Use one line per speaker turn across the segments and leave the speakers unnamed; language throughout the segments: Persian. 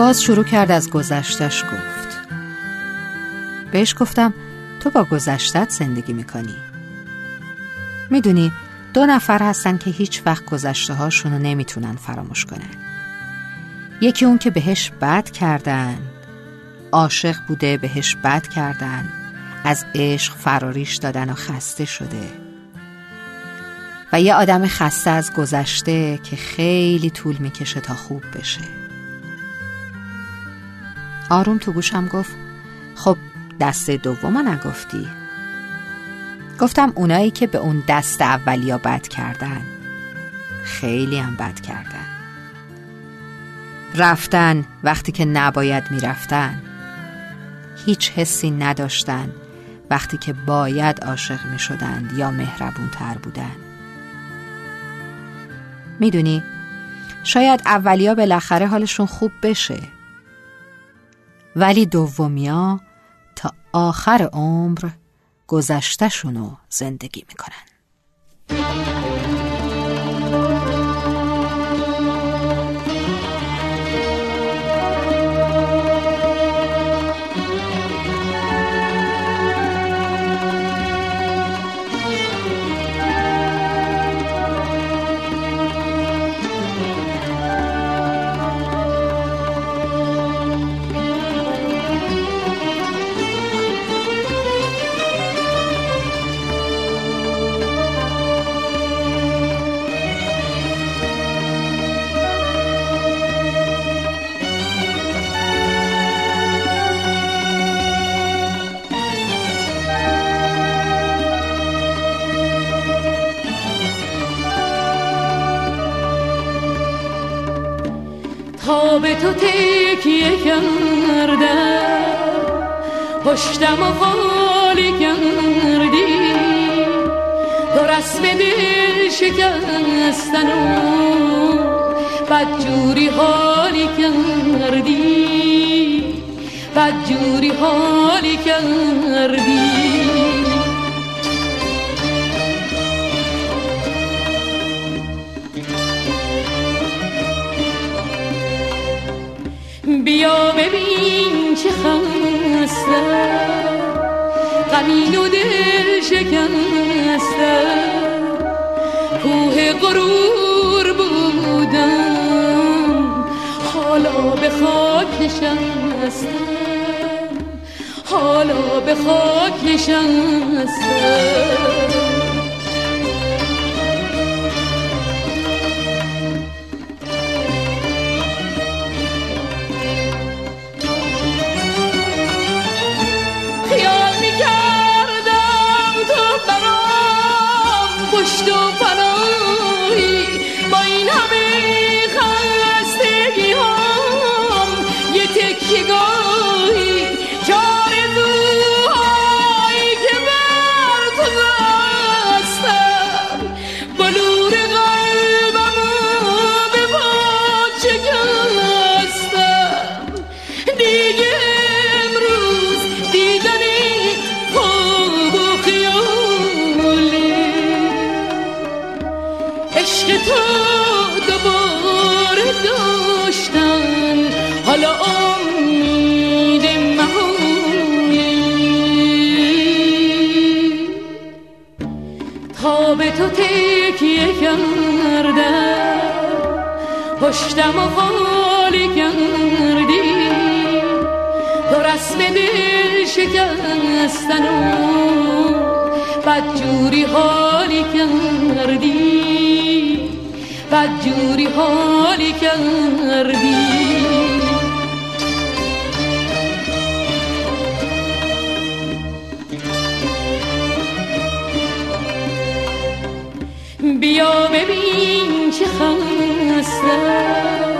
باز شروع کرد از گذشتش گفت. بهش گفتم تو با گذشتت زندگی می‌کنی. می‌دونی دو نفر هستن که هیچ وقت گذشته هاشونو نمی‌تونن فراموش کنن. یکی اون که بهش بد کردن. عاشق بوده بهش بد کردن. از عشق فراریش دادن و خسته شده. و یه آدم خسته از گذشته که خیلی طول می‌کشه تا خوب بشه. آروم تو گوشم گفت خب دست دوم نگفتی؟ گفتم اونایی که به اون دست اولیا بد کردن. خیلی هم بد کردن. رفتن وقتی که نباید می‌رفتن. هیچ حسی نداشتن وقتی که باید عاشق می شدند یا مهربون تر بودن. می‌دونی شاید اولیا بالاخره حالشون خوب بشه. ولی دومیا تا آخر عمر گذشتشونو زندگی می‌کنن.
به تو تکیه کردم. پشتم و خالی کردی. تو رسم دل شکستن و بدجوری حالی کردی. بدجوری حالی کردی. خستم غمین و دل شکستم کوه غرور بودم. حالا به خاک نشستم. حالا به خاک نشستم. تکیه پشتم و خالی کردی. رسم دل شکستن و بدجوری حالی کردی. بدجوری حالی کردی. بیا ببین چه خستم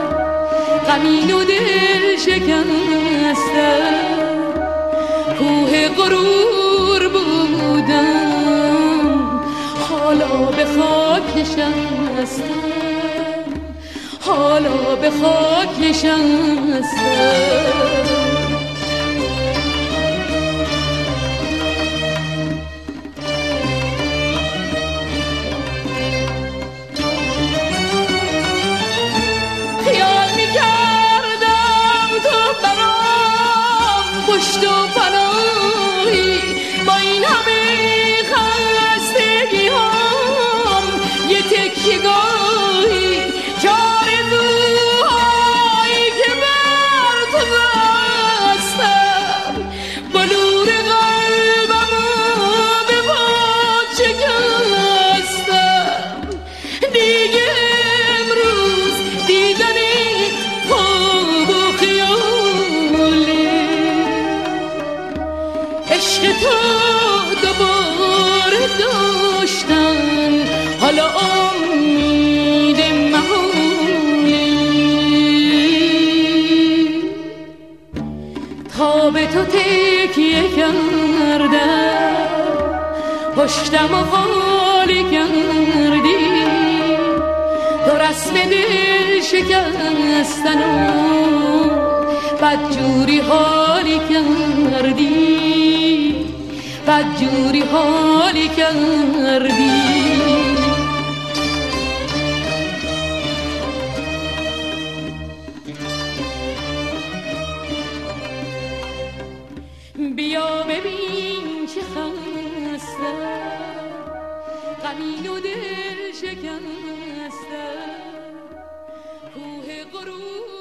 غمین و دل شکستم کوه غرور بودم. حالا به خاک نشستم حالا به خاک نشستم پشتم و خالی کردی. تو رسم دل شکستن و بدجوری حالی کردی. بدجوری حالی کردی. شکسته کوه غرور